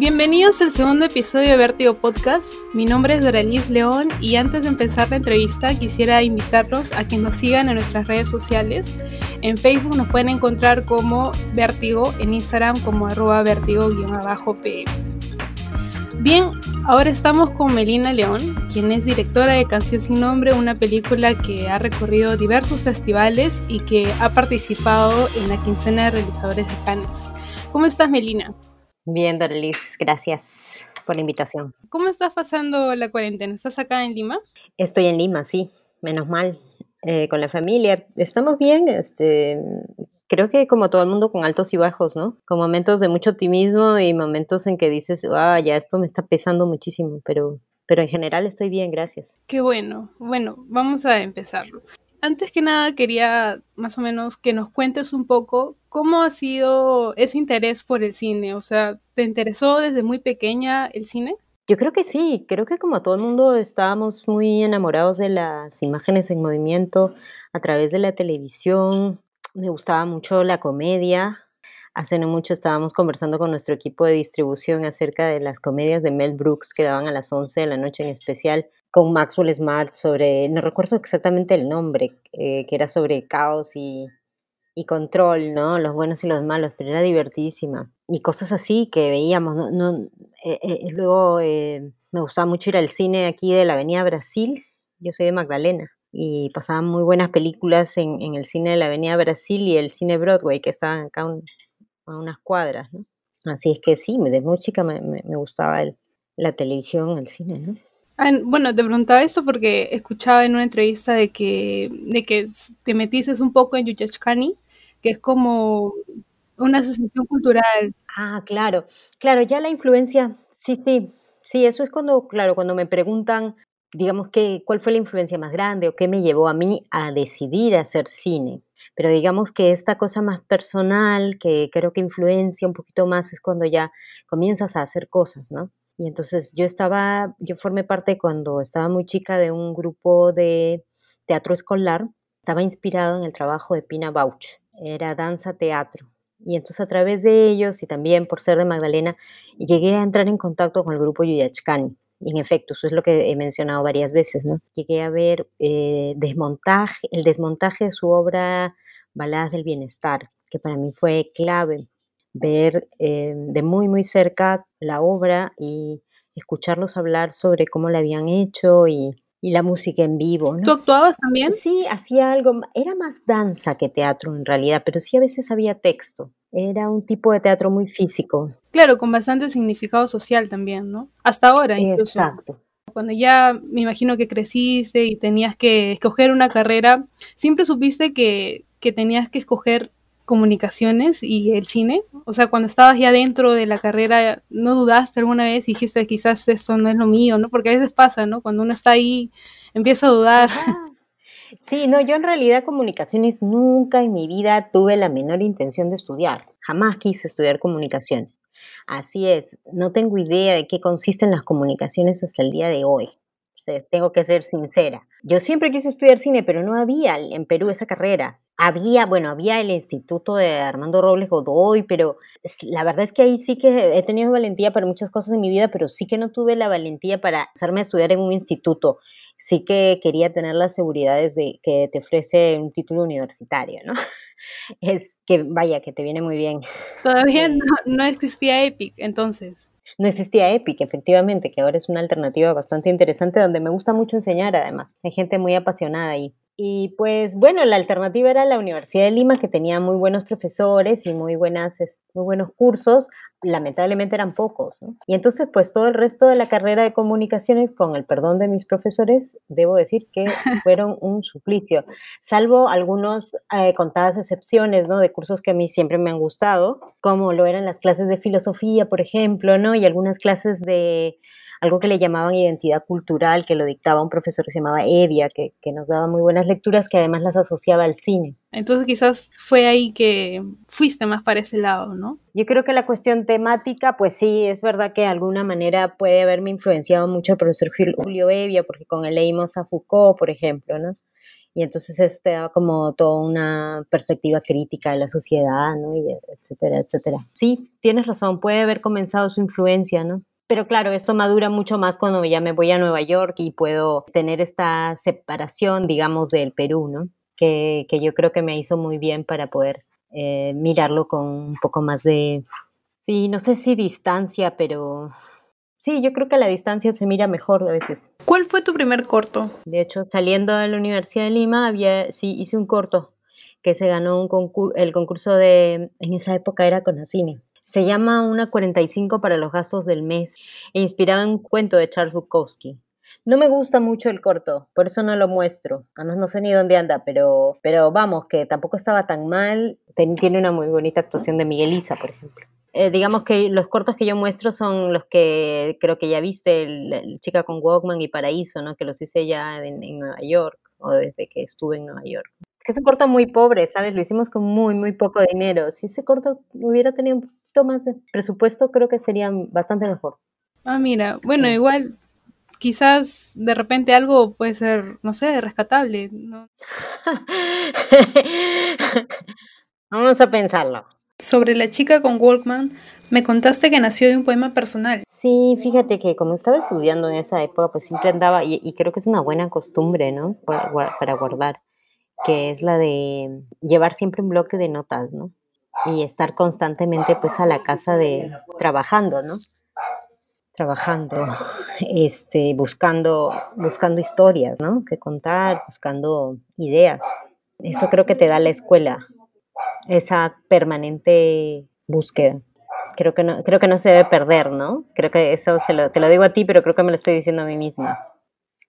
Bienvenidos al segundo episodio de Vértigo Podcast. Mi nombre es Doralis León y antes de empezar la entrevista quisiera invitarlos a que nos sigan en nuestras redes sociales. En Facebook nos pueden encontrar como Vértigo, en Instagram como arroba vértigo-p. Bien, ahora estamos con Melina León, quien es directora de Canción sin Nombre, una película que ha recorrido diversos festivales y que ha participado en la quincena de realizadores de Cannes. ¿Cómo estás, Melina? Bien, Dorlis, gracias por la invitación. ¿Cómo estás pasando la cuarentena? ¿Estás acá en Lima? Estoy en Lima, sí, menos mal. Eh, con la familia, estamos bien, este, creo que como todo el mundo con altos y bajos, ¿no? Con momentos de mucho optimismo y momentos en que dices, ah, ya esto me está pesando muchísimo, pero, pero en general estoy bien, gracias. Qué bueno. Bueno, vamos a empezarlo antes que nada quería más o menos que nos cuentes un poco cómo ha sido ese interés por el cine. O sea, ¿te interesó desde muy pequeña el cine? Yo creo que sí, creo que como todo el mundo estábamos muy enamorados de las imágenes en movimiento a través de la televisión. Me gustaba mucho la comedia. Hace no mucho estábamos conversando con nuestro equipo de distribución acerca de las comedias de Mel Brooks que daban a las 11 de la noche en especial con Maxwell Smart sobre, no recuerdo exactamente el nombre, eh, que era sobre caos y, control, ¿no? Los buenos y los malos, pero era divertidísima. Y cosas así que veíamos, ¿no? no eh, eh, luego me gustaba mucho ir al cine aquí de la Avenida Brasil, yo soy de Magdalena, y pasaban muy buenas películas en, el cine de la Avenida Brasil y el cine Broadway, que estaban acá a unas cuadras, ¿no? Así es que sí, desde muy chica me, gustaba la televisión, el cine, ¿no? Ah, bueno, te preguntaba esto porque escuchaba en una entrevista de que, de que te metiste un poco en Yuyachkani, que es como una asociación cultural. Ah, claro, claro, ya la influencia, sí, sí, sí, eso es cuando, claro, cuando me preguntan, digamos, que, cuál fue la influencia más grande o qué me llevó a mí a decidir hacer cine. Pero digamos que esta cosa más personal, que creo que influencia un poquito más, es cuando ya comienzas a hacer cosas, ¿no? Y entonces yo estaba, yo formé parte cuando estaba muy chica de un grupo de teatro escolar, estaba inspirado en el trabajo de Pina Bauch, era danza teatro. Y entonces a través de ellos y también por ser de Magdalena, llegué a entrar en contacto con el grupo Yuyachkani. Y en efecto, eso es lo que he mencionado varias veces, ¿no? Llegué a ver eh, desmontaje, el desmontaje de su obra Baladas del Bienestar, que para mí fue clave ver eh, de muy, muy cerca la obra y escucharlos hablar sobre cómo la habían hecho y, la música en vivo. ¿Tú actuabas también? Sí, hacía algo, era más danza que teatro en realidad, pero sí a veces había texto. Era un tipo de teatro muy físico. Claro, con bastante significado social también, ¿no? Hasta ahora incluso. Exacto. Cuando ya me imagino que creciste y tenías que escoger una carrera, ¿siempre supiste que, que tenías que escoger comunicaciones y el cine? O sea, cuando estabas ya dentro de la carrera, ¿no dudaste alguna vez y dijiste quizás esto no es lo mío, ¿no? Porque a veces pasa, ¿no? Cuando uno está ahí, empieza a dudar. Sí, no, yo en realidad comunicaciones nunca en mi vida tuve la menor intención de estudiar. Jamás quise estudiar comunicaciones. Así es, no tengo idea de qué consisten las comunicaciones hasta el día de hoy. tengo que ser sincera. Yo siempre quise estudiar cine, pero no había en Perú esa carrera. Había, bueno, había el Instituto de Armando Robles Godoy, pero la verdad es que ahí sí que he tenido valentía para muchas cosas en mi vida, pero sí que no tuve la valentía para hacerme estudiar en un instituto. Sí que quería tener las seguridades de que te ofrece un título universitario, ¿no? Es que, vaya, que te viene muy bien. Todavía no, no existía EPIC, entonces. No existía EPIC, efectivamente, que ahora es una alternativa bastante interesante donde me gusta mucho enseñar, además. Hay gente muy apasionada ahí. Y pues bueno, la alternativa era la Universidad de Lima, que tenía muy buenos profesores y muy, buenas, muy buenos cursos. Lamentablemente eran pocos. Y entonces pues todo el resto de la carrera de comunicaciones, con el perdón de mis profesores, debo decir que fueron un suplicio, salvo algunos eh, contadas excepciones ¿no? de cursos que a mí siempre me han gustado, como lo eran las clases de filosofía, por ejemplo, ¿no? y algunas clases de algo que le llamaban identidad cultural, que lo dictaba un profesor que se llamaba Evia, que, nos daba muy buenas lecturas, que además las asociaba al cine. Entonces quizás fue ahí que fuiste más para ese lado, ¿no? Yo creo que la cuestión temática, pues sí, es verdad que de alguna manera puede haberme influenciado mucho el profesor Julio Evia, porque con él leímos a Foucault, por ejemplo, ¿no? y entonces este da como toda una perspectiva crítica de la sociedad, ¿no? Y etcétera, etcétera. Sí, tienes razón, puede haber comenzado su influencia, ¿no? Pero claro, esto madura mucho más cuando ya me voy a Nueva York y puedo tener esta separación, digamos, del Perú, ¿no? Que, que yo creo que me hizo muy bien para poder eh, mirarlo con un poco más de, sí, no sé si distancia, pero Sí, yo creo que a la distancia se mira mejor a veces. ¿Cuál fue tu primer corto? De hecho, saliendo de la Universidad de Lima, había, sí, hice un corto que se ganó un el concurso de, en esa época era con la cine. Se llama Una 45 para los gastos del mes, e inspirado en un cuento de Charles Bukowski. No me gusta mucho el corto, por eso no lo muestro. Además no sé ni dónde anda, pero, pero vamos, que tampoco estaba tan mal. tiene una muy bonita actuación de Miguel Isa, por ejemplo. Eh, digamos que los cortos que yo muestro son los que creo que ya viste, el, Chica con Walkman y Paraíso, ¿no? Que los hice ya en, Nueva York o desde que estuve en Nueva York. Es que es un corto muy pobre, ¿sabes? Lo hicimos con muy, muy poco dinero. Si ese corto hubiera tenido un poquito más de presupuesto, creo que sería bastante mejor. Ah, mira, bueno, igual quizás de repente algo puede ser, no sé, rescatable. ¿no? Vamos a pensarlo. Sobre la chica con Walkman, me contaste que nació de un poema personal. Sí, fíjate que como estaba estudiando en esa época, pues siempre andaba, y, creo que es una buena costumbre, ¿no? Para, para, guardar, que es la de llevar siempre un bloque de notas, ¿no? Y estar constantemente, pues, a la casa de, trabajando, ¿no? Trabajando, este, buscando, buscando historias, ¿no? Que contar, buscando ideas. Eso creo que te da la escuela, esa permanente búsqueda. Creo que no, creo que no se debe perder, ¿no? Creo que eso te lo digo a ti, pero creo que me lo estoy diciendo a mí misma.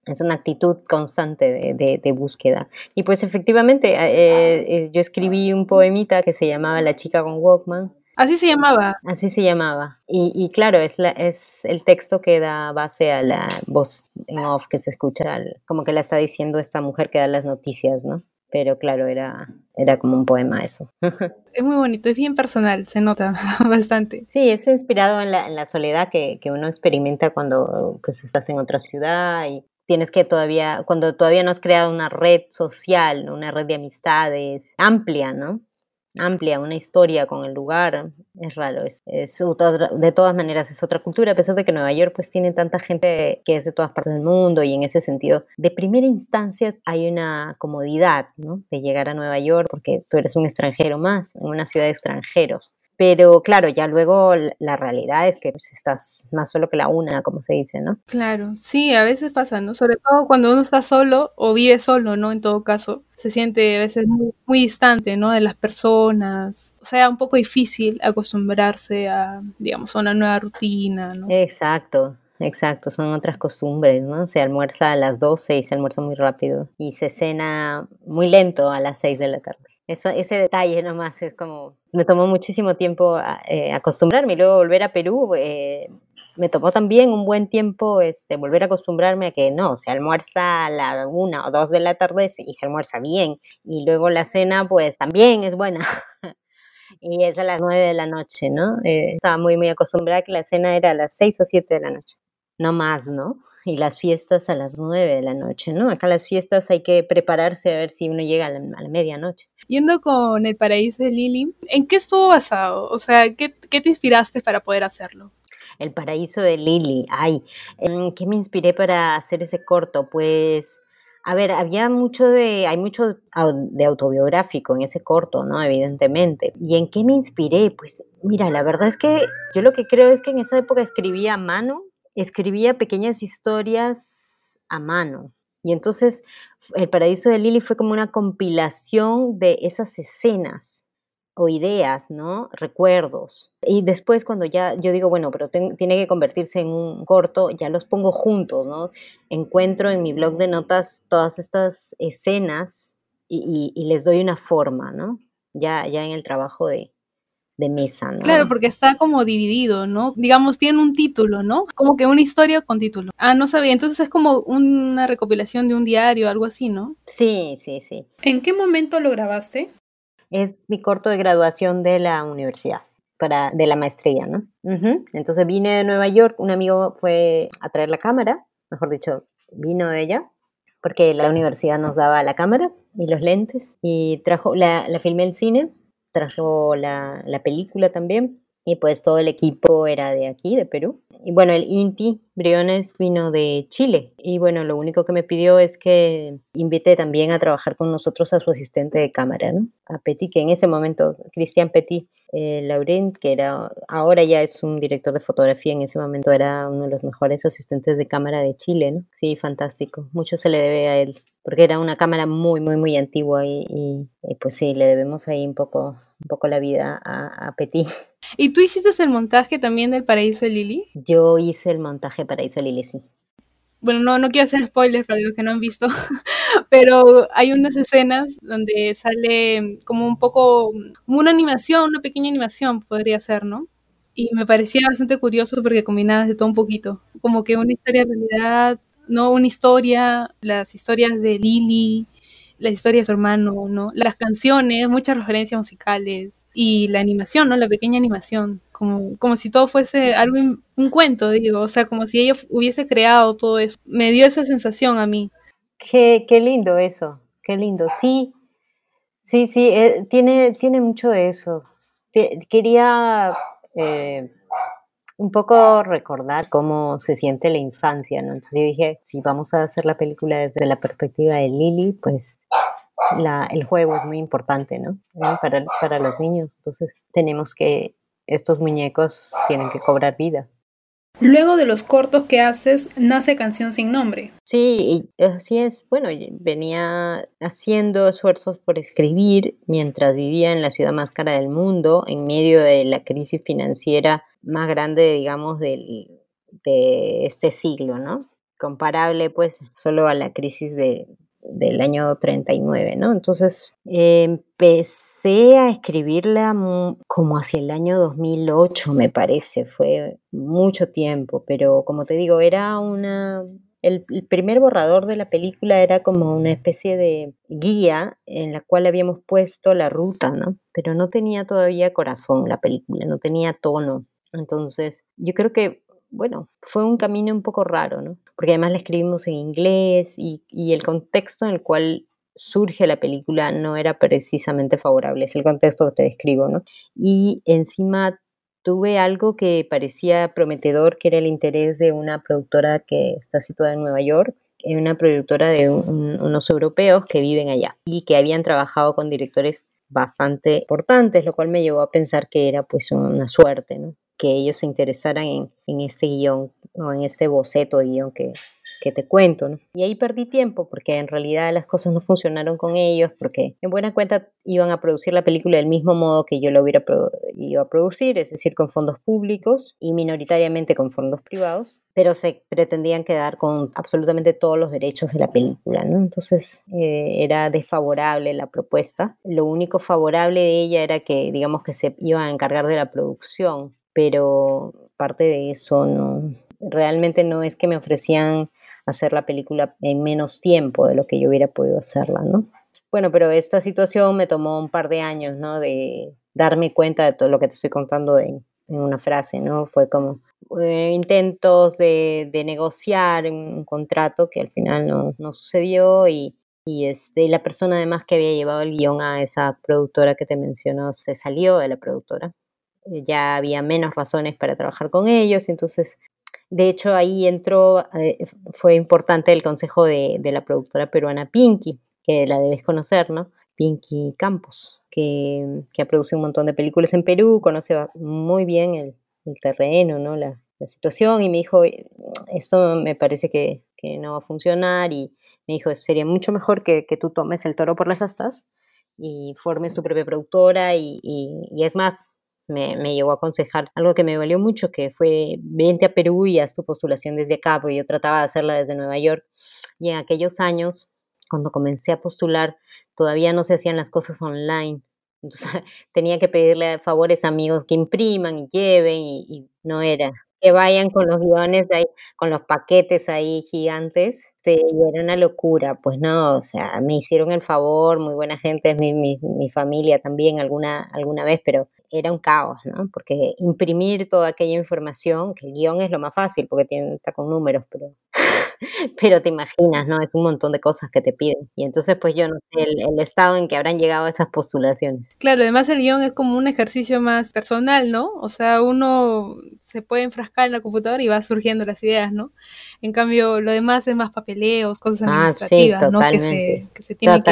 Es una actitud constante de, búsqueda. Y pues efectivamente, eh, eh, yo escribí un poemita que se llamaba La chica con Walkman. Así se llamaba. Así se llamaba. Y, y claro, es, la, es el texto que da base a la voz en off que se escucha, como que la está diciendo esta mujer que da las noticias, ¿no? pero claro, era, era como un poema eso. Es muy bonito, es bien personal, se nota bastante. Sí, es inspirado en la, en la soledad que, que, uno experimenta cuando pues, estás en otra ciudad y tienes que todavía, cuando todavía no has creado una red social, una red de amistades amplia, ¿no? amplia, una historia con el lugar, es raro, es, de todas maneras es otra cultura, a pesar de que Nueva York pues tiene tanta gente que es de todas partes del mundo y en ese sentido, de primera instancia hay una comodidad, ¿no? De llegar a Nueva York porque tú eres un extranjero más, en una ciudad de extranjeros. Pero claro, ya luego la realidad es que pues, estás más solo que la una, como se dice, ¿no? Claro, sí, a veces pasa, ¿no? Sobre todo cuando uno está solo o vive solo, ¿no? En todo caso, se siente a veces muy, distante, ¿no? De las personas. O sea, un poco difícil acostumbrarse a, digamos, a una nueva rutina, ¿no? Exacto. Exacto, son otras costumbres, ¿no? Se almuerza a las 12 y se almuerza muy rápido y se cena muy lento a las 6 de la tarde. Eso, ese detalle nomás es como, me tomó muchísimo tiempo eh, acostumbrarme y luego volver a Perú, eh, me tomó también un buen tiempo este, volver a acostumbrarme a que no, se almuerza a la una o dos de la tarde y se almuerza bien. Y luego la cena pues también es buena. y es a las nueve de la noche, ¿no? Eh, estaba muy, muy acostumbrada a que la cena era a las seis o siete de la noche, no más, ¿no? Y las fiestas a las nueve de la noche, ¿no? Acá las fiestas hay que prepararse a ver si uno llega a la, medianoche. Yendo con El Paraíso de Lili, ¿en qué estuvo basado? O sea, ¿qué, ¿qué, te inspiraste para poder hacerlo? El Paraíso de Lili, ay, ¿en qué me inspiré para hacer ese corto? Pues... A ver, había mucho de, hay mucho de autobiográfico en ese corto, ¿no? Evidentemente. ¿Y en qué me inspiré? Pues mira, la verdad es que yo lo que creo es que en esa época escribía a mano escribía pequeñas historias a mano. Y entonces El Paraíso de Lili fue como una compilación de esas escenas o ideas, ¿no? Recuerdos. Y después cuando ya yo digo, bueno, pero tiene que convertirse en un corto, ya los pongo juntos, ¿no? Encuentro en mi blog de notas todas estas escenas y, y les doy una forma, ¿no? Ya, ya en el trabajo de, de mesa, ¿no? Claro, porque está como dividido, ¿no? Digamos, tiene un título, ¿no? Como que una historia con título. Ah, no sabía, entonces es como una recopilación de un diario, algo así, ¿no? Sí, sí, sí. ¿En qué momento lo grabaste? Es mi corto de graduación de la universidad. Para, de la maestría, ¿no? Entonces vine de Nueva York, un amigo fue a traer la cámara, mejor dicho, vino de ella, porque la universidad nos daba la cámara y los lentes y trajo, la, la filmé el cine, trajo la, la película también y pues todo el equipo era de aquí, de Perú. Y bueno, el Inti Briones vino de Chile. Y bueno, lo único que me pidió es que invite también a trabajar con nosotros a su asistente de cámara, ¿no? A Petit, que en ese momento, Cristian Petit, eh, Laurent, que era, ahora ya es un director de fotografía, en ese momento era uno de los mejores asistentes de cámara de Chile, ¿no? Sí, fantástico. Mucho se le debe a él, porque era una cámara muy, muy, muy antigua y, y, pues sí, le debemos ahí un poco, un poco la vida a, a Petit. ¿Y tú hiciste el montaje también del Paraíso de Lili? Yo hice el montaje Paraíso de Lili, sí. Bueno, no, no quiero hacer spoilers para los que no han visto, pero hay unas escenas donde sale como un poco, como una animación, una pequeña animación podría ser, ¿no? Y me parecía bastante curioso porque combinabas de todo un poquito, como que una historia de realidad, no una historia, las historias de Lili, la historia de su hermano, ¿no? Las canciones, muchas referencias musicales y la animación, ¿no? La pequeña animación, como, como si todo fuese algo, un cuento, digo, o sea, como si ella hubiese creado todo eso. Me dio esa sensación a mí. Qué, qué lindo eso, qué lindo. Sí, sí, sí, eh, tiene, tiene mucho de eso. Quería eh, un poco recordar cómo se siente la infancia, ¿no? Entonces yo dije, si vamos a hacer la película desde la perspectiva de Lily, pues la, el juego es muy importante, ¿no? Para, para los niños. Entonces tenemos que, estos muñecos tienen que cobrar vida. Luego de los cortos que haces, nace Canción sin Nombre. Sí, así es. Bueno, venía haciendo esfuerzos por escribir mientras vivía en la ciudad más cara del mundo, en medio de la crisis financiera más grande, digamos, del, de este siglo, ¿no? Comparable, pues, solo a la crisis de, del año 39, ¿no? Entonces empecé a escribirla como hacia el año 2008, me parece, fue mucho tiempo, pero como te digo, era una... El, primer borrador de la película era como una especie de guía en la cual habíamos puesto la ruta, ¿no? Pero no tenía todavía corazón la película, no tenía tono. Entonces, yo creo que bueno, fue un camino un poco raro, ¿no? Porque además la escribimos en inglés y, el contexto en el cual surge la película no era precisamente favorable, es el contexto que te describo, ¿no? Y encima tuve algo que parecía prometedor, que era el interés de una productora que está situada en Nueva York, una productora de unos europeos que viven allá y que habían trabajado con directores bastante importantes, lo cual me llevó a pensar que era pues una suerte, ¿no? Que ellos se interesaran en, este guion o en este boceto de guion que, te cuento, ¿no? Y ahí perdí tiempo porque en realidad las cosas no funcionaron con ellos porque en buena cuenta iban a producir la película del mismo modo que yo lo hubiera ido a producir, es decir, con fondos públicos y minoritariamente con fondos privados, pero se pretendían quedar con absolutamente todos los derechos de la película. Entonces eh, era desfavorable la propuesta. Lo único favorable de ella era que, digamos, que se iban a encargar de la producción pero parte de eso no, realmente no es que me ofrecían hacer la película en menos tiempo de lo que yo hubiera podido hacerla, ¿no? Bueno, pero esta situación me tomó un par de años, ¿no? De darme cuenta de todo lo que te estoy contando en, una frase, ¿no? Fue como eh, intentos de, negociar un contrato que al final no, sucedió y, y este, la persona además que había llevado el guion a esa productora que te mencionó se salió de la productora ya había menos razones para trabajar con ellos, entonces, de hecho, ahí entró, eh, fue importante el consejo de, la productora peruana Pinky, que la debes conocer, ¿no? Pinky Campos, que, que, ha producido un montón de películas en Perú, conoce muy bien el, terreno, ¿no? La, situación, y me dijo, esto me parece que, no va a funcionar, y me dijo, sería mucho mejor que, tú tomes el toro por las astas y formes tu propia productora, y, y es más, me, me, llevó a aconsejar algo que me valió mucho, que fue vente a Perú y haz tu postulación desde acá, porque yo trataba de hacerla desde Nueva York. Y en aquellos años, cuando comencé a postular, todavía no se hacían las cosas online. Entonces tenía que pedirle favores a amigos que impriman y lleven y, no era. Que vayan con los guiones ahí, con los paquetes ahí gigantes. Sí, y era una locura, pues no, o sea, me hicieron el favor, muy buena gente, mi, mi, mi familia también alguna, alguna vez, pero era un caos, ¿no? Porque imprimir toda aquella información, que el guion es lo más fácil porque tiene, está con números, pero pero te imaginas, ¿no? Es un montón de cosas que te piden. Y entonces, pues yo no sé el, estado en que habrán llegado esas postulaciones. Claro, además el guion es como un ejercicio más personal, ¿no? O sea, uno se puede enfrascar en la computadora y va surgiendo las ideas, ¿no? En cambio, lo demás es más papeleos, cosas ah, administrativas, ¿no? Que se, que se tienen que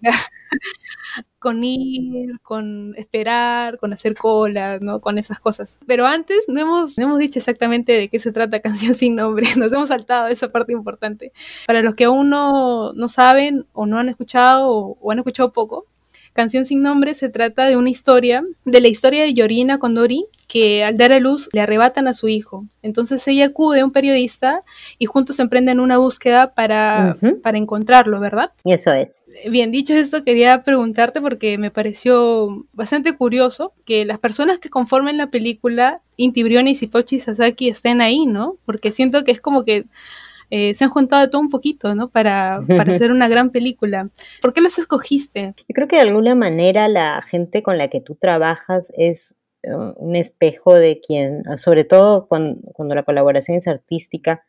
con ir, con esperar, con hacer colas, ¿no? Con esas cosas. Pero antes no hemos, no hemos dicho exactamente de qué se trata Canción sin Nombre, nos hemos saltado esa parte importante. Para los que aún no, no saben o no han escuchado o, han escuchado poco, Canción sin nombre se trata de una historia, de la historia de Yorina Condori, que al dar a luz le arrebatan a su hijo. Entonces ella acude a un periodista y juntos emprenden una búsqueda para, para encontrarlo, ¿verdad? Eso es. Bien, dicho esto, quería preguntarte porque me pareció bastante curioso que las personas que conformen la película, Inti Brioni y Sipochi Sasaki, estén ahí, ¿no? Porque siento que es como que eh, se han juntado todo un poquito, ¿no? Para, para hacer una gran película. ¿Por qué los escogiste? Yo creo que de alguna manera la gente con la que tú trabajas es un espejo de quien, sobre todo cuando, la colaboración es artística,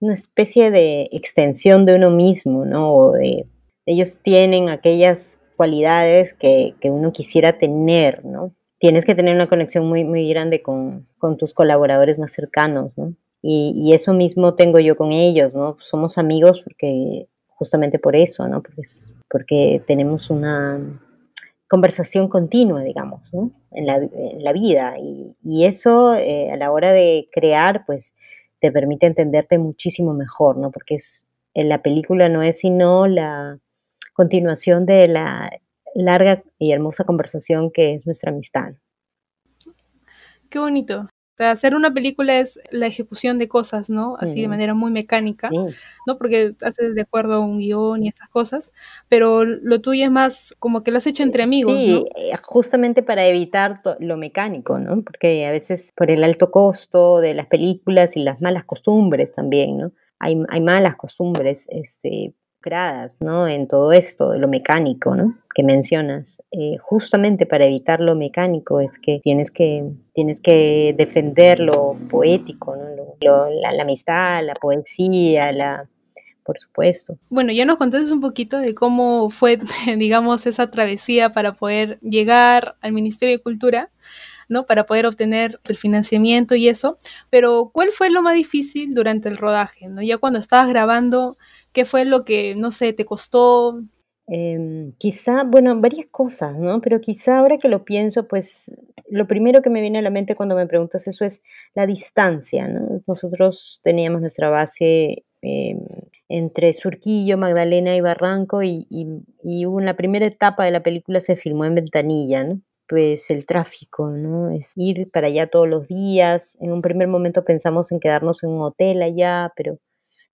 una especie de extensión de uno mismo, ¿no? O de, ellos tienen aquellas cualidades que, uno quisiera tener, ¿no? Tienes que tener una conexión muy, muy grande con, tus colaboradores más cercanos, ¿no? Y, y, eso mismo tengo yo con ellos, ¿no? Somos amigos porque justamente por eso, ¿no? Porque, porque tenemos una, conversación continua, digamos, ¿no? en, la, vida. Y, eso eh, a la hora de crear, pues te permite entenderte muchísimo mejor, ¿no? Porque es, en la película no es sino la continuación de la larga y hermosa conversación que es nuestra amistad. Qué bonito. O sea, hacer una película es la ejecución de cosas, ¿no? Así de manera muy mecánica, ¿no? Porque haces de acuerdo a un guion y esas cosas, pero lo tuyo es más como que lo has hecho entre amigos, sí, eh, justamente para evitar lo mecánico, ¿no? Porque a veces por el alto costo de las películas y las malas costumbres también, ¿no? Hay, hay malas costumbres, este, ¿no? En todo esto, lo mecánico, ¿no? Que mencionas. Eh, justamente para evitar lo mecánico es que tienes que, tienes que defender lo poético, ¿no? la, amistad, la poesía, la, por supuesto. Bueno, ya nos contaste un poquito de cómo fue, digamos, esa travesía para poder llegar al Ministerio de Cultura, ¿no? Para poder obtener el financiamiento y eso. Pero, ¿cuál fue lo más difícil durante el rodaje, ¿no? Ya cuando estabas grabando, ¿Qué fue lo que, no sé, te costó? Em, quizá, bueno, varias cosas, ¿no? Pero quizá ahora que lo pienso, pues lo primero que me viene a la mente cuando me preguntas eso es la distancia, ¿no? Nosotros teníamos nuestra base em, entre Surquillo, Magdalena y Barranco y, y, la primera etapa de la película se filmó en Ventanilla, ¿no? Pues el tráfico, ¿no? Es ir para allá todos los días. En un primer momento pensamos en quedarnos en un hotel allá, pero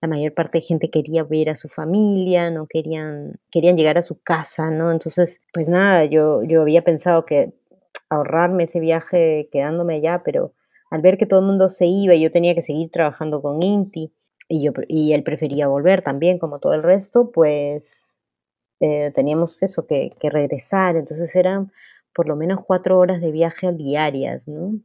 la mayor parte de gente quería ver a su familia, no querían, querían llegar a su casa, ¿no? Entonces, pues nada, yo, yo había pensado que ahorrarme ese viaje quedándome allá, pero al ver que todo el mundo se iba y yo tenía que seguir trabajando con Inti, y, yo, y él prefería volver también, como todo el resto, pues eh, teníamos eso, que, que, regresar. Entonces eran por lo menos cuatro horas de viaje diarias, ¿no?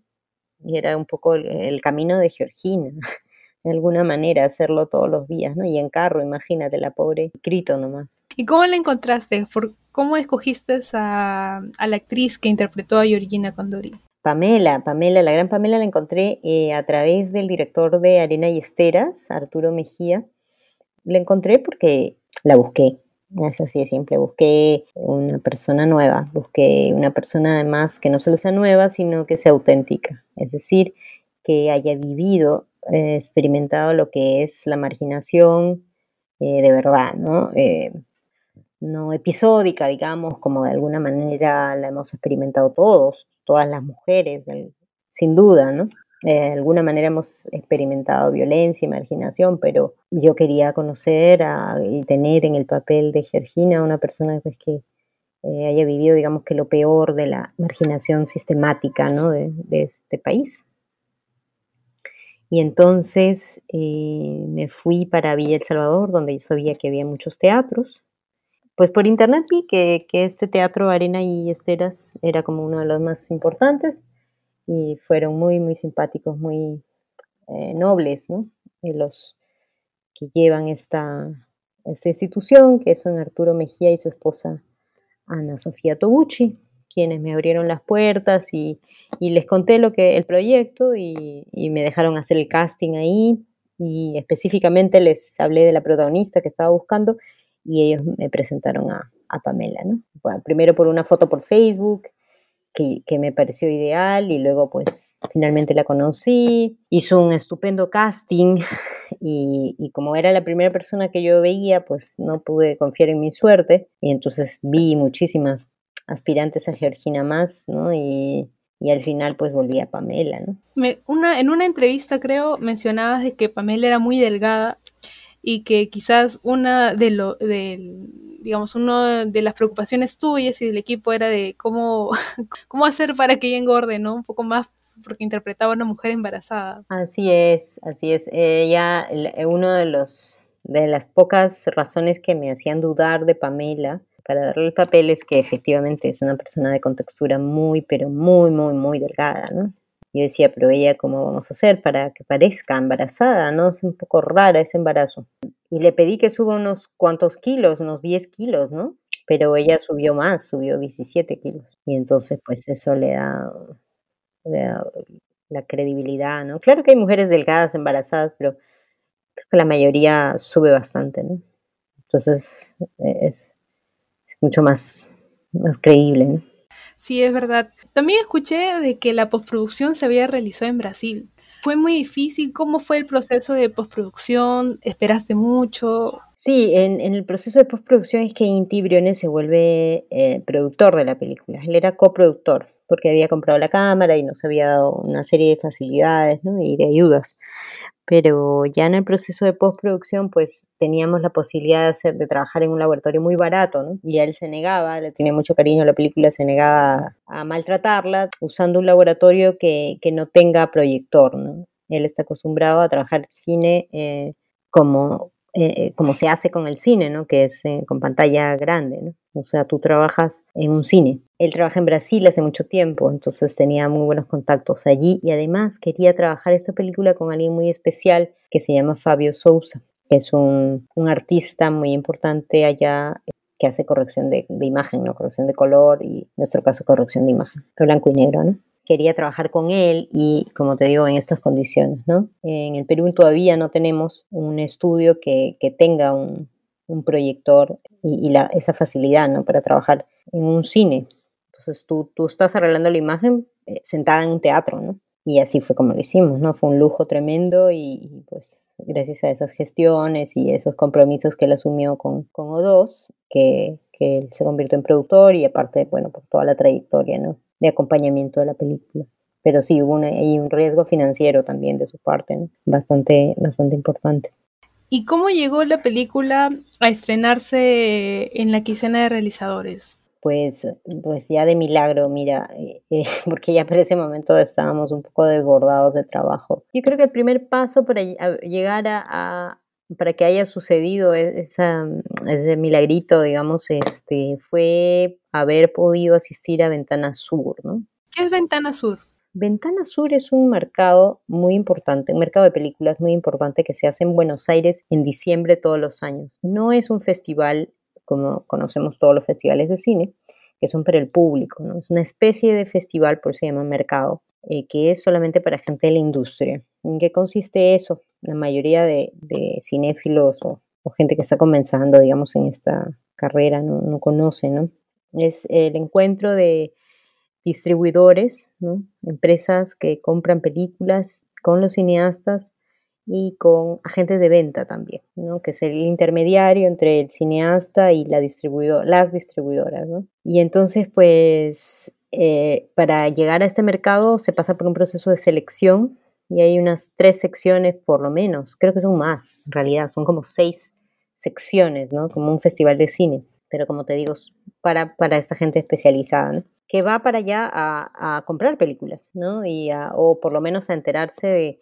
Y era un poco el, el camino de Georgina. de alguna manera hacerlo todos los días, ¿no? Y en carro, imagínate, la pobre grito nomás. ¿Y cómo la encontraste? ¿Cómo escogiste a, la actriz que interpretó a Georgina Condori? Pamela, Pamela, la gran Pamela la encontré eh, a través del director de Arena y Esteras, Arturo Mejía. La encontré porque la busqué, es así de simple, busqué una persona nueva, busqué una persona además que no solo sea nueva, sino que sea auténtica, es decir, que haya vivido eh, experimentado lo que es la marginación eh, de verdad, ¿no? Eh, no episódica, digamos, como de alguna manera la hemos experimentado todos, todas las mujeres, sin duda, ¿no? de alguna manera hemos experimentado violencia y marginación, pero yo quería conocer y tener en el papel de Georgina una persona pues, que haya vivido, digamos, que lo peor de la marginación sistemática ¿no? de este país. Y entonces eh, me fui para Villa El Salvador, donde yo sabía que había muchos teatros. pues por internet vi que, este teatro Arena y Esteras era como uno de los más importantes y fueron muy, muy simpáticos, muy eh, nobles, ¿no? los que llevan esta, esta institución, que son Arturo Mejía y su esposa Ana Sofía Toguchi, quienes me abrieron las puertas y, les conté lo que el proyecto y, me dejaron hacer el casting ahí. Y específicamente les hablé de la protagonista que estaba buscando y ellos me presentaron a, Pamela, ¿no? primero por una foto por Facebook que, me pareció ideal y luego pues finalmente la conocí, hizo un estupendo casting y, y, como era la primera persona que yo veía pues no pude confiar en mi suerte. Y entonces vi muchísimas aspirantes a Georgina más, ¿no? Y, y al final pues volví a Pamela, ¿no? Me, una, en una entrevista creo mencionabas de que Pamela era muy delgada y que quizás una de lo digamos una de las preocupaciones tuyas y del equipo era de cómo cómo hacer para que ella engorde no un poco más porque interpretaba a una mujer embarazada así es así es ella uno de los de las pocas razones que me hacían dudar de Pamela para darle el papel es que efectivamente es una persona de contextura muy pero muy muy muy delgada no yo decía, pero ella, ¿cómo vamos a hacer para que parezca embarazada? ¿No? Es un poco rara ese embarazo. Y le pedí que suba unos cuantos kilos, unos 10 kilos, ¿no? Pero ella subió más, subió 17 kilos. Y entonces, pues eso le da, la credibilidad, ¿no? Claro que hay mujeres delgadas, embarazadas, pero creo que la mayoría sube bastante, ¿no? Entonces, es, es mucho más, más creíble, ¿no? Sí, es verdad. También escuché de que la postproducción se había realizado en Brasil. ¿Fue muy difícil? ¿Cómo fue el proceso de postproducción? ¿Esperaste mucho? Sí, en, el proceso de postproducción es que Inti Briones se vuelve eh, productor de la película. Él era coproductor porque había comprado la cámara y nos había dado una serie de facilidades ¿no? y de ayudas pero ya en el proceso de postproducción pues teníamos la posibilidad de, hacer, de trabajar en un laboratorio muy barato, ¿no? Y él se negaba, le tenía mucho cariño a la película, se negaba a maltratarla usando un laboratorio que, que no tenga proyector, ¿no? Él está acostumbrado a trabajar cine eh, como eh, como se hace con el cine, ¿no? Que es eh, con pantalla grande, ¿no? O sea, tú trabajas en un cine. Él trabaja en Brasil hace mucho tiempo, entonces tenía muy buenos contactos allí y además quería trabajar esta película con alguien muy especial que se llama Fabio Sousa, es un, artista muy importante allá que hace corrección de, imagen, ¿no? Corrección de color y en nuestro caso corrección de imagen, blanco y negro, ¿no? quería trabajar con él y, como te digo, en estas condiciones, ¿no? En el Perú todavía no tenemos un estudio que, tenga un, proyector y, esa facilidad, ¿no? Para trabajar en un cine. Entonces tú, tú estás arreglando la imagen eh, sentada en un teatro, ¿no? Y así fue como lo hicimos, ¿no? Fue un lujo tremendo y, pues gracias a esas gestiones y esos compromisos que él asumió con, con O2, que, que él se convirtió en productor y aparte, bueno, por toda la trayectoria, ¿no? de acompañamiento de la película. Pero sí hubo un riesgo financiero también de su parte, bastante, bastante importante. ¿Y cómo llegó la película a estrenarse en la quincena de realizadores? Pues, pues ya de milagro, mira, eh, eh, porque ya para ese momento estábamos un poco desbordados de trabajo. Yo creo que el primer paso para llegar a, para que haya sucedido e-, esa, ese milagrito, digamos, este, fue haber podido asistir a Ventana Sur, ¿no? ¿Qué es Ventana Sur? Ventana Sur es un mercado muy importante, un mercado de películas muy importante que se hace en Buenos Aires en diciembre todos los años. No es un festival como conocemos todos los festivales de cine, que son para el público, ¿no? Es una especie de festival, por eso se llama mercado, eh, que es solamente para gente de la industria. ¿En qué consiste eso? La mayoría de, cinéfilos o, gente que está comenzando, digamos, en esta carrera no, no conoce, ¿no? Es el encuentro de distribuidores, ¿no? empresas que compran películas con los cineastas y con agentes de venta también, ¿no? que es el intermediario entre el cineasta y la distribuidor, las distribuidoras. ¿no? Y entonces, pues, eh, para llegar a este mercado se pasa por un proceso de selección y hay unas tres secciones por lo menos, creo que son más, en realidad, son como seis secciones, ¿no? Como un festival de cine, pero como te digo, para, para esta gente especializada, ¿no? Que va para allá a, comprar películas, ¿no? Y o por lo menos a enterarse de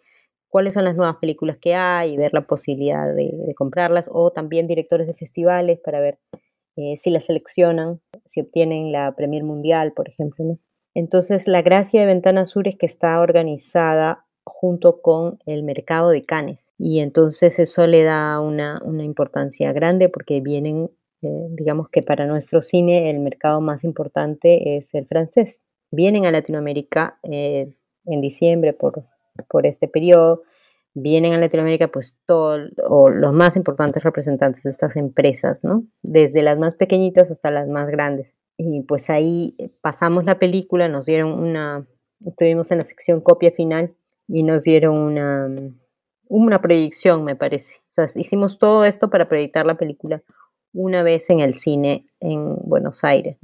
cuáles son las nuevas películas que hay y ver la posibilidad de, comprarlas, o también directores de festivales para ver eh, si la seleccionan, si obtienen la Premier Mundial, por ejemplo. Entonces, la gracia de Ventana Sur es que está organizada junto con el mercado de canes y entonces eso le da una, importancia grande porque vienen, eh, digamos que para nuestro cine el mercado más importante es el francés. Vienen a Latinoamérica eh, en diciembre por, por este periodo vienen a Latinoamérica pues todos o los más importantes representantes de estas empresas, ¿no? Desde las más pequeñitas hasta las más grandes. Y pues ahí pasamos la película, nos dieron una, estuvimos en la sección copia final y nos dieron una, una proyección, me parece. O sea, hicimos todo esto para proyectar la película una vez en el cine en Buenos Aires.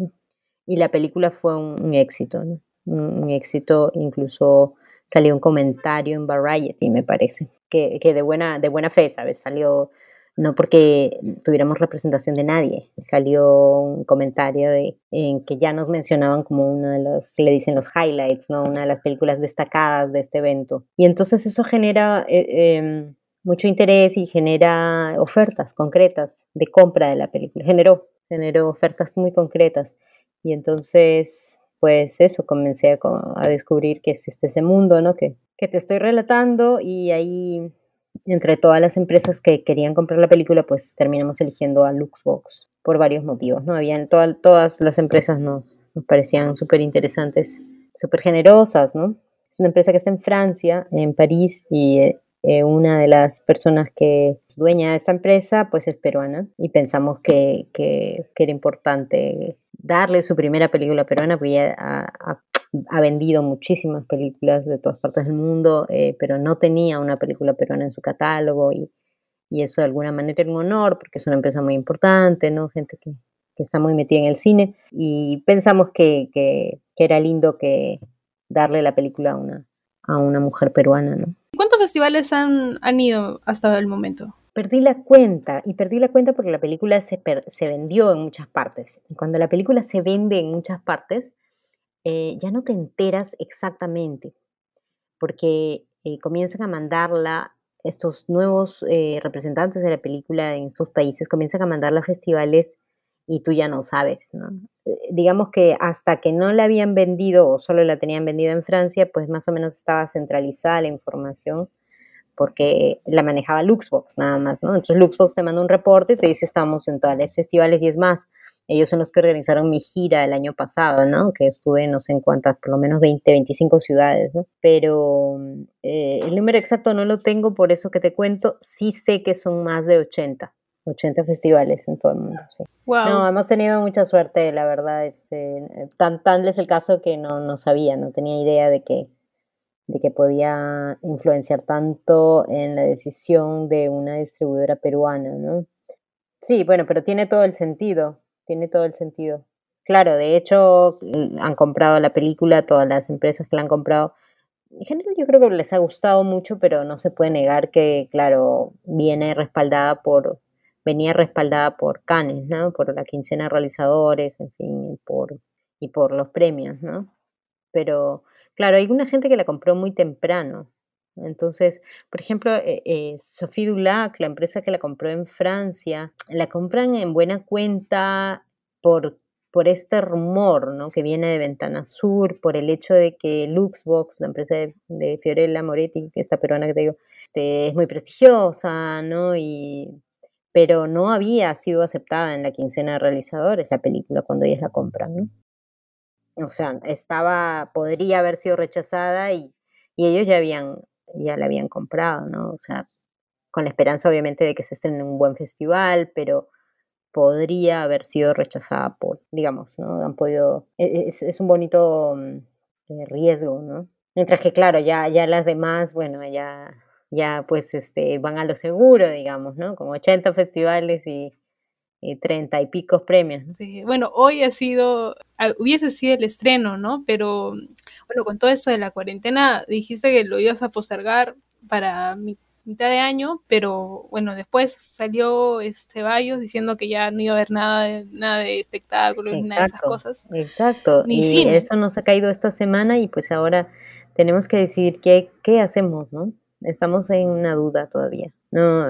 Y la película fue un, éxito, ¿no? un éxito incluso salió un comentario en Variety, me parece, que, que, de, buena, de buena fe, ¿sabes? Salió, no porque tuviéramos representación de nadie, salió un comentario de, en que ya nos mencionaban como uno de los, le dicen los highlights, ¿no? Una de las películas destacadas de este evento. Y entonces eso genera... Eh, em, mucho interés y genera ofertas concretas de compra de la película. Generó, generó ofertas muy concretas. Y entonces pues eso, comencé a, descubrir que existe ese mundo, ¿no? Que, que te estoy relatando y ahí, entre todas las empresas que querían comprar la película, pues terminamos eligiendo a Luxbox por varios motivos, ¿no? Habían todas las empresas nos, parecían súper interesantes, súper generosas, ¿no? Es una empresa que está en Francia, en París, y eh, eh, una de las personas que dueña de esta empresa pues es peruana y pensamos que, que, era importante darle su primera película peruana porque ha, ha, vendido muchísimas películas de todas partes del mundo eh, pero no tenía una película peruana en su catálogo y, y, eso de alguna manera era un honor porque es una empresa muy importante, ¿no? Gente que, que está muy metida en el cine y pensamos que, que, que era lindo que darle la película a una, a una mujer peruana, ¿no? ¿Cuántos festivales han, han ido hasta el momento? Perdí la cuenta y perdí la cuenta porque la película se, se vendió en muchas partes. Y cuando la película se vende en muchas partes, eh, ya no te enteras exactamente, porque eh, comienzan a mandarla, estos nuevos eh, representantes de la película en estos países comienzan a mandarla a festivales y tú ya no sabes, ¿no? digamos que hasta que no la habían vendido o solo la tenían vendida en Francia, pues más o menos estaba centralizada la información porque la manejaba Luxbox nada más, ¿no? Entonces Luxbox te manda un reporte y te dice estamos en todos los festivales y es más, ellos son los que organizaron mi gira el año pasado, ¿no? Que estuve no sé en cuántas, por lo menos 20, 25 ciudades, ¿no? Pero eh, el número exacto no lo tengo, por eso que te cuento, sí sé que son más de 80. 80 festivales en todo el mundo, sí. No, hemos tenido mucha suerte, la verdad. Este, tan, tan es el caso que no, no sabía, no tenía idea de que, de que podía influenciar tanto en la decisión de una distribuidora peruana, ¿no? Sí, bueno, pero tiene todo el sentido, tiene todo el sentido. Claro, de hecho, han comprado la película, todas las empresas que la han comprado. En general yo creo que les ha gustado mucho, pero no se puede negar que, claro, viene respaldada por, venía respaldada por Cannes, ¿no? Por la quincena de realizadores, en fin, y por, y por los premios, ¿no? Pero, claro, hay una gente que la compró muy temprano. Entonces, por ejemplo, eh, eh, Sophie Dulac, la empresa que la compró en Francia, la compran en buena cuenta por, por este rumor, ¿no? Que viene de Ventana Sur, por el hecho de que Luxbox, la empresa de, Fiorella Moretti, esta peruana que te digo, este, es muy prestigiosa, ¿no? Y pero no había sido aceptada en la quincena de realizadores la película cuando ellas la compran, ¿no? O sea, estaba, podría haber sido rechazada y, y ellos ya habían, ya la habían comprado, ¿no? O sea, con la esperanza obviamente de que se estén en un buen festival, pero podría haber sido rechazada por, digamos, ¿no? Han podido, e, es, es un bonito mm, eh, riesgo, ¿no? Mientras que, claro, ya, ya las demás, bueno, ya ya pues este, van a lo seguro, digamos, ¿no? Con 80 festivales y, y 30 y picos premios. Sí, bueno, hoy ha sido, ah, hubiese sido el estreno, ¿no? Pero bueno, con todo eso de la cuarentena, dijiste que lo ibas a postergar para mitad de año, pero bueno, después salió este Ceballos diciendo que ya no iba a haber nada de, nada de espectáculos ni nada de esas cosas. Exacto, y eso nos ha caído esta semana y pues ahora tenemos que decidir qué, qué hacemos, ¿no? estamos en una duda todavía. No,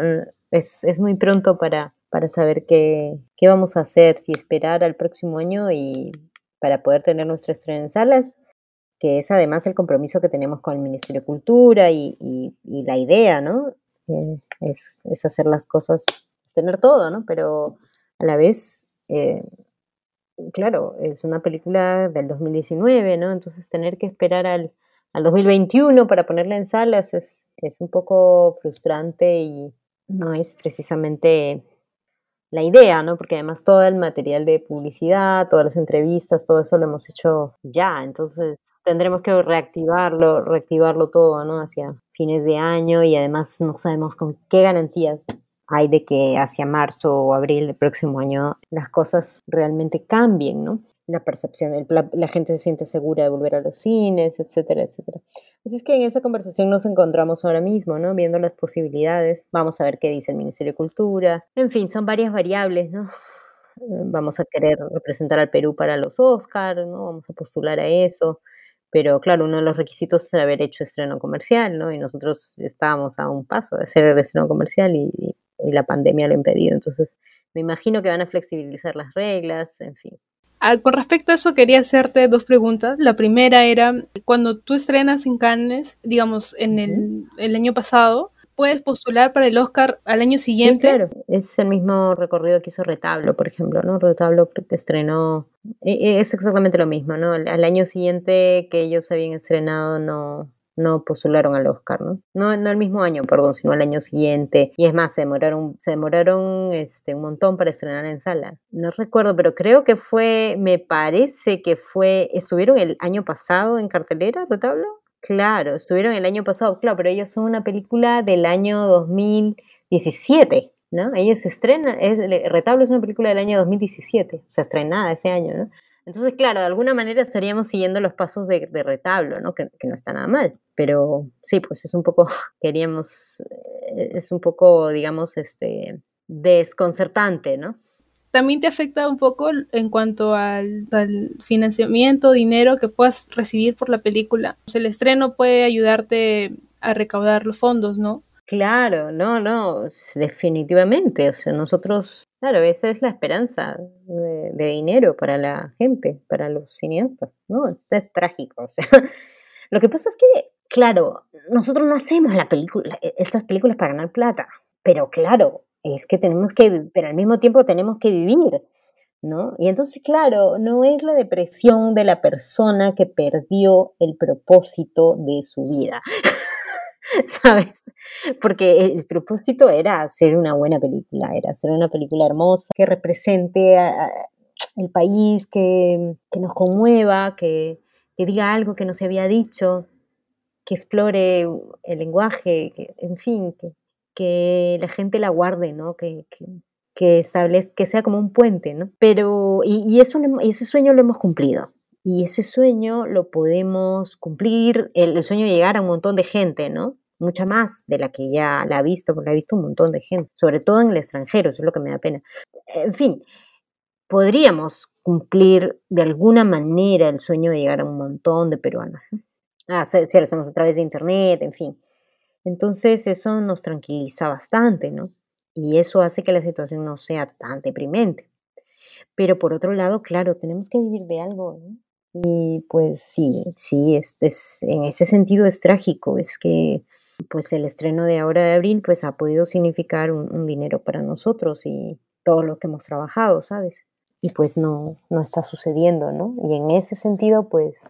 es, es muy pronto para, para saber qué, qué vamos a hacer, si esperar al próximo año y para poder tener nuestra estreno en salas, que es además el compromiso que tenemos con el Ministerio de Cultura y, y, la idea, ¿no? Eh, es, es, hacer las cosas, tener todo, ¿no? Pero a la vez, eh, claro, es una película del 2019, ¿no? Entonces tener que esperar al, al 2021 para ponerla en salas es, es un poco frustrante y no es precisamente la idea, ¿no? Porque además todo el material de publicidad, todas las entrevistas, todo eso lo hemos hecho ya, entonces tendremos que reactivarlo, reactivarlo todo, ¿no? Hacia fines de año y además no sabemos con qué garantías hay de que hacia marzo o abril del próximo año las cosas realmente cambien, ¿no? La percepción, la gente se siente segura de volver a los cines, etcétera, etcétera. Así es que en esa conversación nos encontramos ahora mismo, ¿no? Viendo las posibilidades. Vamos a ver qué dice el Ministerio de Cultura. En fin, son varias variables, ¿no? Vamos a querer representar al Perú para los Oscars, ¿no? Vamos a postular a eso. Pero claro, uno de los requisitos es haber hecho estreno comercial, ¿no? Y nosotros estábamos a un paso de hacer el estreno comercial y, y la pandemia lo ha impedido. Entonces, me imagino que van a flexibilizar las reglas, en fin. Ah, con respecto a eso, quería hacerte dos preguntas. La primera era, cuando tú estrenas en Cannes, digamos, en el, año pasado, ¿puedes postular para el Oscar al año siguiente? Sí, claro, es el mismo recorrido que hizo Retablo, por ejemplo, ¿no? Retablo que estrenó, e, e, es exactamente lo mismo, ¿no? Al año siguiente que ellos habían estrenado no, no postularon al Oscar, ¿no? ¿no? No el mismo año, perdón, sino al año siguiente. Y es más, se demoraron, se demoraron este, un montón para estrenar en salas. No recuerdo, pero creo que fue, me parece que fue, estuvieron el año pasado en cartelera, Retablo. Claro, estuvieron el año pasado, claro, pero ellos son una película del año 2017. ¿no? Ellos estrenan, es, Retablo es una película del año 2017, o sea, estrenada ese año, ¿no? Entonces, claro, de alguna manera estaríamos siguiendo los pasos de, retablo, ¿no? Que, no está nada mal. Pero sí, pues es un poco, queríamos, eh, es un poco, digamos, este, desconcertante, ¿no? También te afecta un poco en cuanto al, al, financiamiento, dinero que puedas recibir por la película. el estreno puede ayudarte a recaudar los fondos, ¿no? Claro, no, no, definitivamente. O sea, nosotros, claro, esa es la esperanza de, dinero para la gente, para los cineastas, ¿no? Esto es trágico. O sea, lo que pasa es que, claro, nosotros no hacemos la película, e, estas películas para ganar plata, pero claro, es que tenemos que, pero al mismo tiempo tenemos que vivir, ¿no? Y entonces, claro, no es la depresión de la persona que perdió el propósito de su vida. ¿sabes? Porque el propósito era hacer una buena película, era hacer una película hermosa que represente el país, que, nos conmueva, que, diga algo que no se había dicho, que explore el lenguaje, que, en fin, que, que la gente la guarde, ¿no? Que, que, que sea como un puente, ¿no? Pero, y, eso, ese sueño lo hemos cumplido y ese sueño lo podemos cumplir, el, sueño de llegar a un montón de gente, ¿no? Mucha más de la que ya la ha visto, porque la ha visto un montón de gente, sobre todo en el extranjero, eso es lo que me da pena. En fin, podríamos cumplir de alguna manera el sueño de llegar a un montón de peruanos. Ah, si lo hacemos a través de internet, en fin. Entonces eso nos tranquiliza bastante, ¿no? Y eso hace que la situación no sea tan deprimente. Pero por otro lado, claro, tenemos que vivir de algo, ¿no? Y pues sí, sí, es, en ese sentido es trágico, es que pues el estreno de ahora de abril pues ha podido significar un, dinero para nosotros y todo lo que hemos trabajado, ¿sabes? Y pues no, no está sucediendo, ¿no? Y en ese sentido pues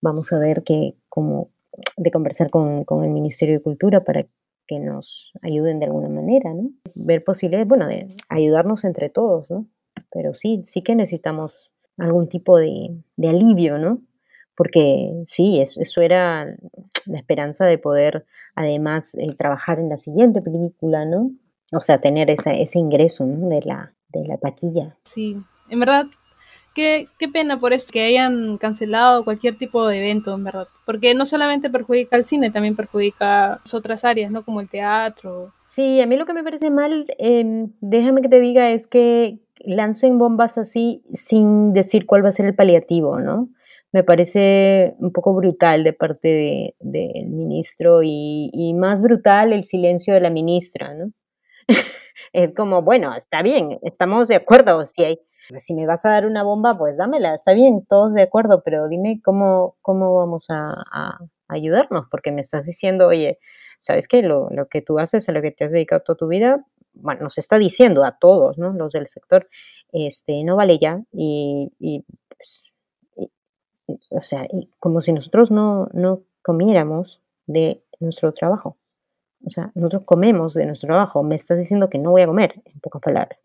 vamos a ver que como de conversar con, con el Ministerio de Cultura para que nos ayuden de alguna manera, ¿no? Ver posibilidades, bueno, de ayudarnos entre todos, ¿no? Pero sí, sí que necesitamos algún tipo de, alivio, ¿no? Porque sí, eso, era la esperanza de poder además eh, trabajar en la siguiente película, ¿no? O sea, tener ese ingreso ¿no? de, la, de la taquilla. Sí, en verdad, qué, qué pena por eso que hayan cancelado cualquier tipo de evento, en verdad. Porque no solamente perjudica al cine, también perjudica otras áreas, ¿no? Como el teatro. Sí, a mí lo que me parece mal, em, déjame que te diga, es que lancen bombas así sin decir cuál va a ser el paliativo, ¿no? Me parece un poco brutal de parte del ministro y, más brutal el silencio de la ministra, ¿no? Es como, bueno, está bien, estamos de acuerdo, si si me vas a dar una bomba, pues dámela, está bien, todos de acuerdo, pero dime cómo, cómo vamos a, ayudarnos, porque me estás diciendo, oye, ¿sabes qué? Lo, lo, que tú haces, a lo que te has dedicado toda tu vida, bueno, nos está diciendo a todos, ¿no? Los del sector, este, no vale ya, y, pues, o sea, como si nosotros no, no comiéramos de nuestro trabajo. O sea, nosotros comemos de nuestro trabajo. Me estás diciendo que no voy a comer, en pocas palabras.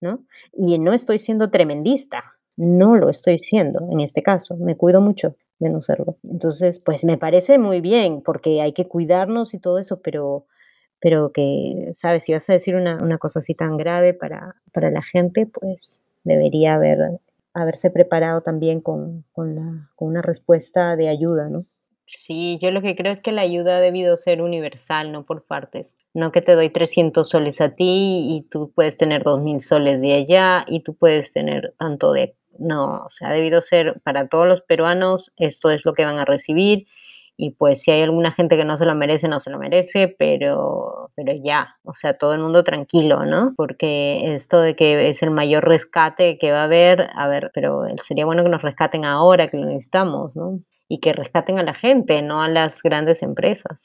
¿no? Y no estoy siendo tremendista. No lo estoy siendo en este caso. Me cuido mucho de no serlo. Entonces, pues me parece muy bien porque hay que cuidarnos y todo eso, pero, pero que, ¿sabes? Si vas a decir una, una cosa así tan grave para, para la gente, pues debería haber, haberse preparado también con, con, una respuesta de ayuda, ¿no? Sí, yo lo que creo es que la ayuda ha debido ser universal, no por partes. No que te doy 300 soles a ti y tú puedes tener 2.000 soles de allá y tú puedes tener tanto de... No, o sea, ha debido ser para todos los peruanos, esto es lo que van a recibir y pues si hay alguna gente que no se lo merece, no se lo merece, pero, pero ya, o sea, todo el mundo tranquilo, ¿no? Porque esto de que es el mayor rescate que va a haber, a ver, pero sería bueno que nos rescaten ahora que lo necesitamos, ¿no? y que rescaten a la gente, no a las grandes empresas.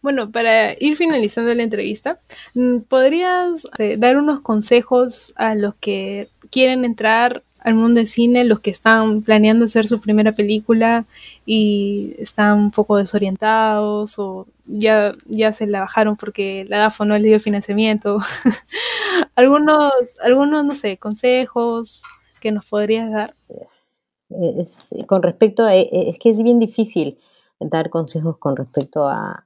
Bueno, para ir finalizando la entrevista, mm, ¿podrías eh, dar unos consejos a los que quieren entrar al mundo del cine, los que están planeando hacer su primera película y están un poco desorientados o ya, ya se la bajaron porque la DAFO no les dio financiamiento? algunos, algunos, no sé, consejos que nos podrías dar. Con respecto a, e, es que es bien difícil dar consejos con respecto a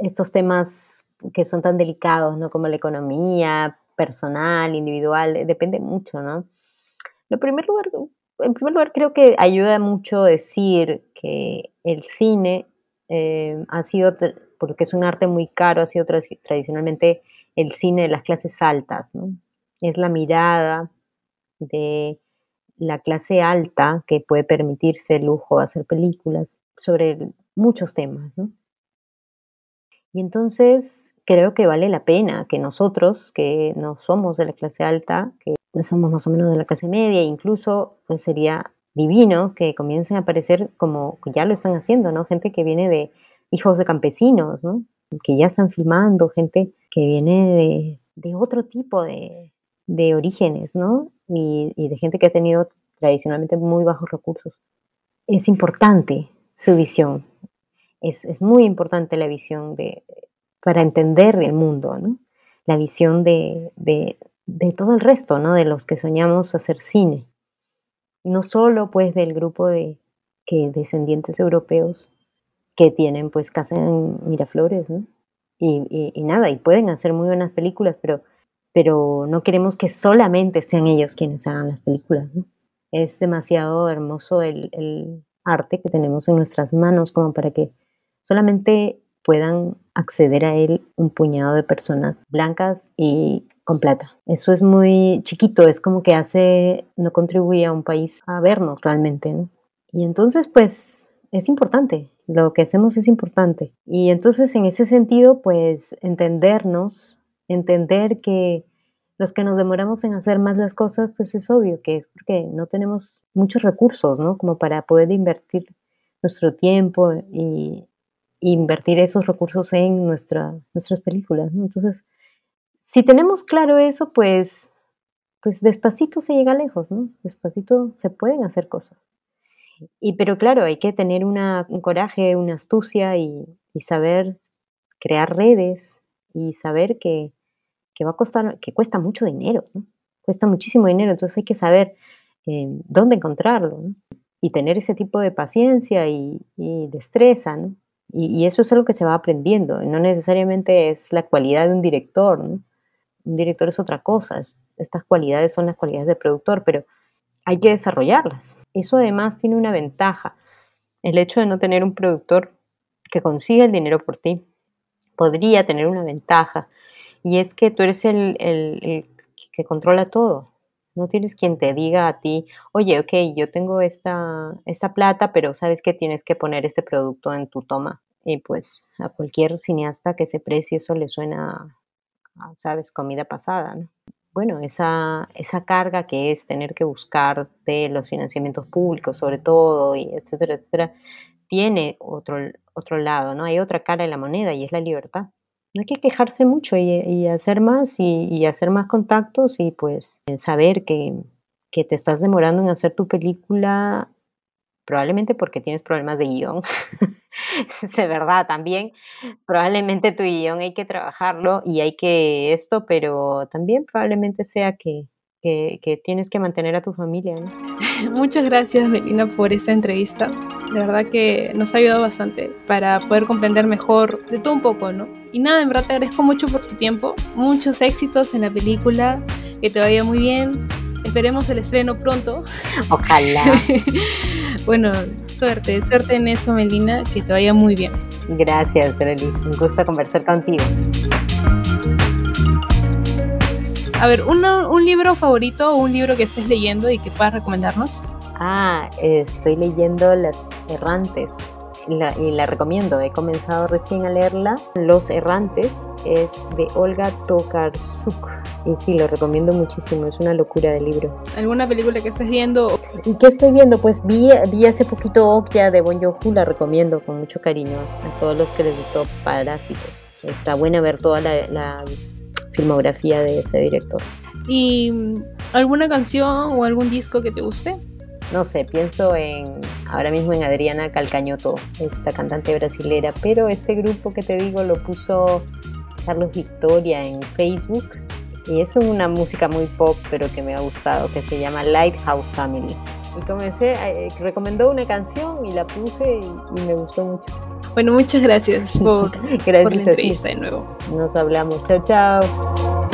estos temas que son tan delicados, ¿no? Como la economía personal, individual, depende mucho, ¿no? En primer lugar, creo que ayuda mucho decir que el cine eh, ha sido, porque es un arte muy caro, ha sido tradicionalmente el cine de las clases altas, ¿no? Es la mirada de la clase alta que puede permitirse el lujo de hacer películas sobre muchos temas. Y entonces creo que vale la pena que nosotros, que no somos de la clase alta, que somos más o menos de la clase media, incluso pues sería divino que comiencen a aparecer como ya lo están haciendo, ¿no? Gente que viene de hijos de campesinos, ¿no? Que ya están filmando, gente que viene de, otro tipo de, de orígenes, ¿no? y, de gente que ha tenido tradicionalmente muy bajos recursos. Es importante su visión, es, es muy importante la visión de, para entender el mundo, ¿no? la visión de, de, de, todo el resto, ¿no? de los que soñamos hacer cine. No solo pues del grupo de que descendientes europeos que tienen pues casa en Miraflores, ¿no? y, nada, y pueden hacer muy buenas películas, pero pero no queremos que solamente sean ellos quienes hagan las películas. Es demasiado hermoso el, arte que tenemos en nuestras manos como para que solamente puedan acceder a él un puñado de personas blancas y con plata. Eso es muy chiquito, es como que hace, no contribuye a un país a vernos realmente, Y entonces, pues, es importante, lo que hacemos es importante. Y entonces, en ese sentido, pues, entendernos entender que los que nos demoramos en hacer más las cosas, pues es obvio que es porque no tenemos muchos recursos, ¿no? Como para poder invertir nuestro tiempo y, invertir esos recursos en nuestra, nuestras películas, ¿no? Entonces, si tenemos claro eso, pues, pues despacito se llega lejos, ¿no? Despacito se pueden hacer cosas. Y pero claro, hay que tener un coraje, una astucia y, y saber crear redes y saber que, que va a costar, que cuesta mucho dinero, cuesta muchísimo dinero, entonces hay que saber eh, dónde encontrarlo y tener ese tipo de paciencia y, destreza, y, eso es algo que se va aprendiendo, no necesariamente es la cualidad de un director, un director es otra cosa, estas cualidades son las cualidades de productor, pero hay que desarrollarlas. Eso además tiene una ventaja, el hecho de no tener un productor que consiga el dinero por ti podría tener una ventaja y es que tú eres el, que controla todo. No tienes quien te diga a ti, oye, ok, yo tengo esta, esta plata, pero sabes que tienes que poner este producto en tu toma. Y pues a cualquier cineasta que se precie eso le suena ¿sabes? Comida pasada, ¿no? Bueno, esa, esa carga que es tener que buscar de los financiamientos públicos, sobre todo, y etcétera, etcétera, tiene otro, otro lado, ¿no? Hay otra cara de la moneda y es la libertad. No hay que quejarse mucho y, hacer más y, hacer más contactos y pues saber que, que te estás demorando en hacer tu película probablemente porque tienes problemas de guion. es verdad también. Probablemente tu guion hay que trabajarlo y hay que esto, pero también probablemente sea que, que, tienes que mantener a tu familia. Muchas gracias, Melina, por esta entrevista. De verdad que nos ha ayudado bastante para poder comprender mejor de todo un poco, ¿no? Y nada, en verdad te agradezco mucho por tu tiempo. Muchos éxitos en la película. Que te vaya muy bien. Esperemos el estreno pronto. Ojalá. bueno, suerte, suerte en eso, Melina, que te vaya muy bien. Gracias, Elis. Un gusto conversar contigo. A ver, un libro favorito o un libro que estés leyendo y que puedas recomendarnos. Ah, estoy leyendo Las Errantes y la recomiendo. He comenzado recién a leerla. Los Errantes es de Olga Tokarczuk. Y sí, lo recomiendo muchísimo, es una locura de libro. ¿Alguna película que estés viendo? ¿Y qué estoy viendo? Pues vi, vi hace poquito Okja de Bon Joon-ho, la recomiendo con mucho cariño a todos los que les gustó Parásitos. Está buena ver toda la, la filmografía de ese director. ¿Y alguna canción o algún disco que te guste? No sé, pienso en ahora mismo en Adriana Calcañoto, esta cantante brasilera, pero este grupo que te digo lo puso Carlos Victoria en Facebook y es una música muy pop, pero que me ha gustado, que se llama Lighthouse Family. Y comencé, eh, recomendó una canción y la puse y, me gustó mucho. Bueno, muchas gracias por, gracias por la entrevista de nuevo. Nos hablamos. Chao, chao.